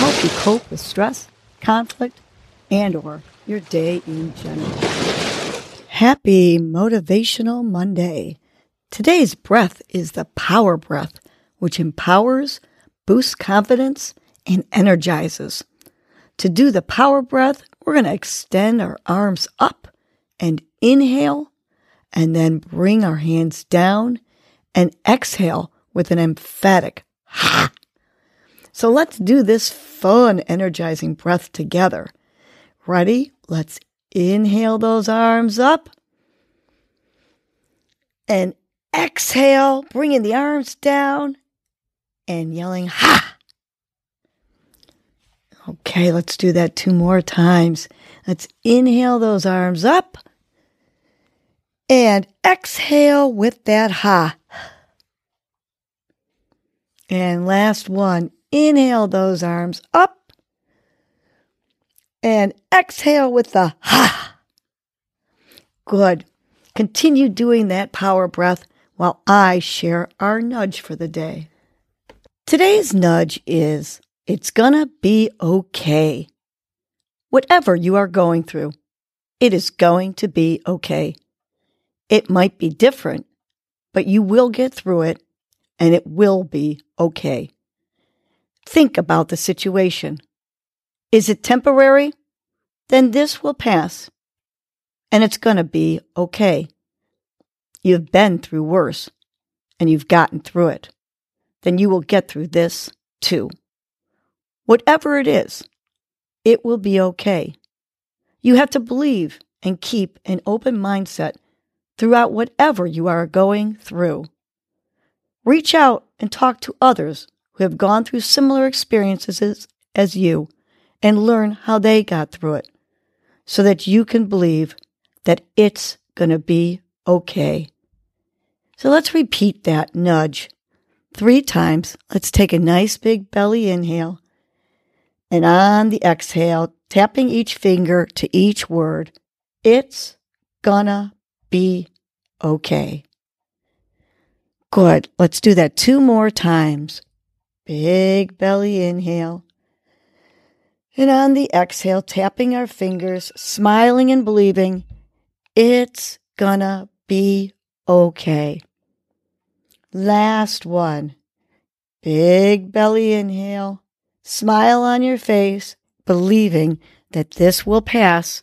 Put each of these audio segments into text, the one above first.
help you cope with stress, conflict, and or your day in general. Happy Motivational Monday. Today's breath is the power breath, which empowers, boosts confidence, and energizes. To do the power breath, we're going to extend our arms up and inhale, and then bring our hands down and exhale with an emphatic ha. So let's do this fun, energizing breath together. Ready? Let's inhale those arms up and exhale, bringing the arms down and yelling ha. Okay, let's do that two more times. Let's inhale those arms up and exhale with that ha. And last one, inhale those arms up and exhale with the ha. Good. Continue doing that power breath while I share our nudge for the day. Today's nudge is it's gonna be okay. Whatever you are going through, it is going to be okay. It might be different, but you will get through it and it will be okay. Think about the situation. Is it temporary? Then this will pass and it's going to be okay. You've been through worse and you've gotten through it. Then you will get through this too. Whatever it is, it will be okay. You have to believe and keep an open mindset throughout whatever you are going through. Reach out and talk to others who have gone through similar experiences as you and learn how they got through it so that you can believe that it's going to be okay. So let's repeat that nudge three times. Let's take a nice big belly inhale. And on the exhale, tapping each finger to each word, it's gonna be okay. Good. Let's do that two more times. Big belly inhale. And on the exhale, tapping our fingers, smiling and believing, it's gonna be okay. Last one. Big belly inhale. Smile on your face, believing that this will pass.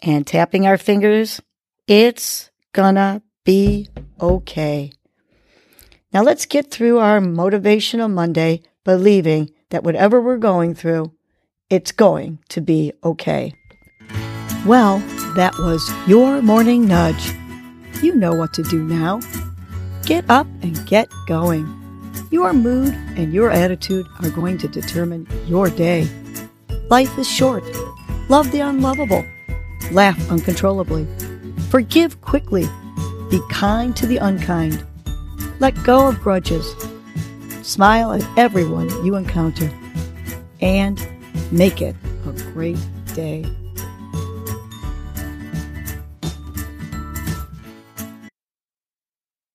And tapping our fingers, it's gonna be okay. Now let's get through our motivational Monday believing that whatever we're going through, it's going to be okay. Well, that was your morning nudge. You know what to do now. Get up and get going. Your mood and your attitude are going to determine your day. Life is short. Love the unlovable. Laugh uncontrollably. Forgive quickly be kind to the unkind. Let go of grudges. Smile at everyone you encounter. And make it a great day.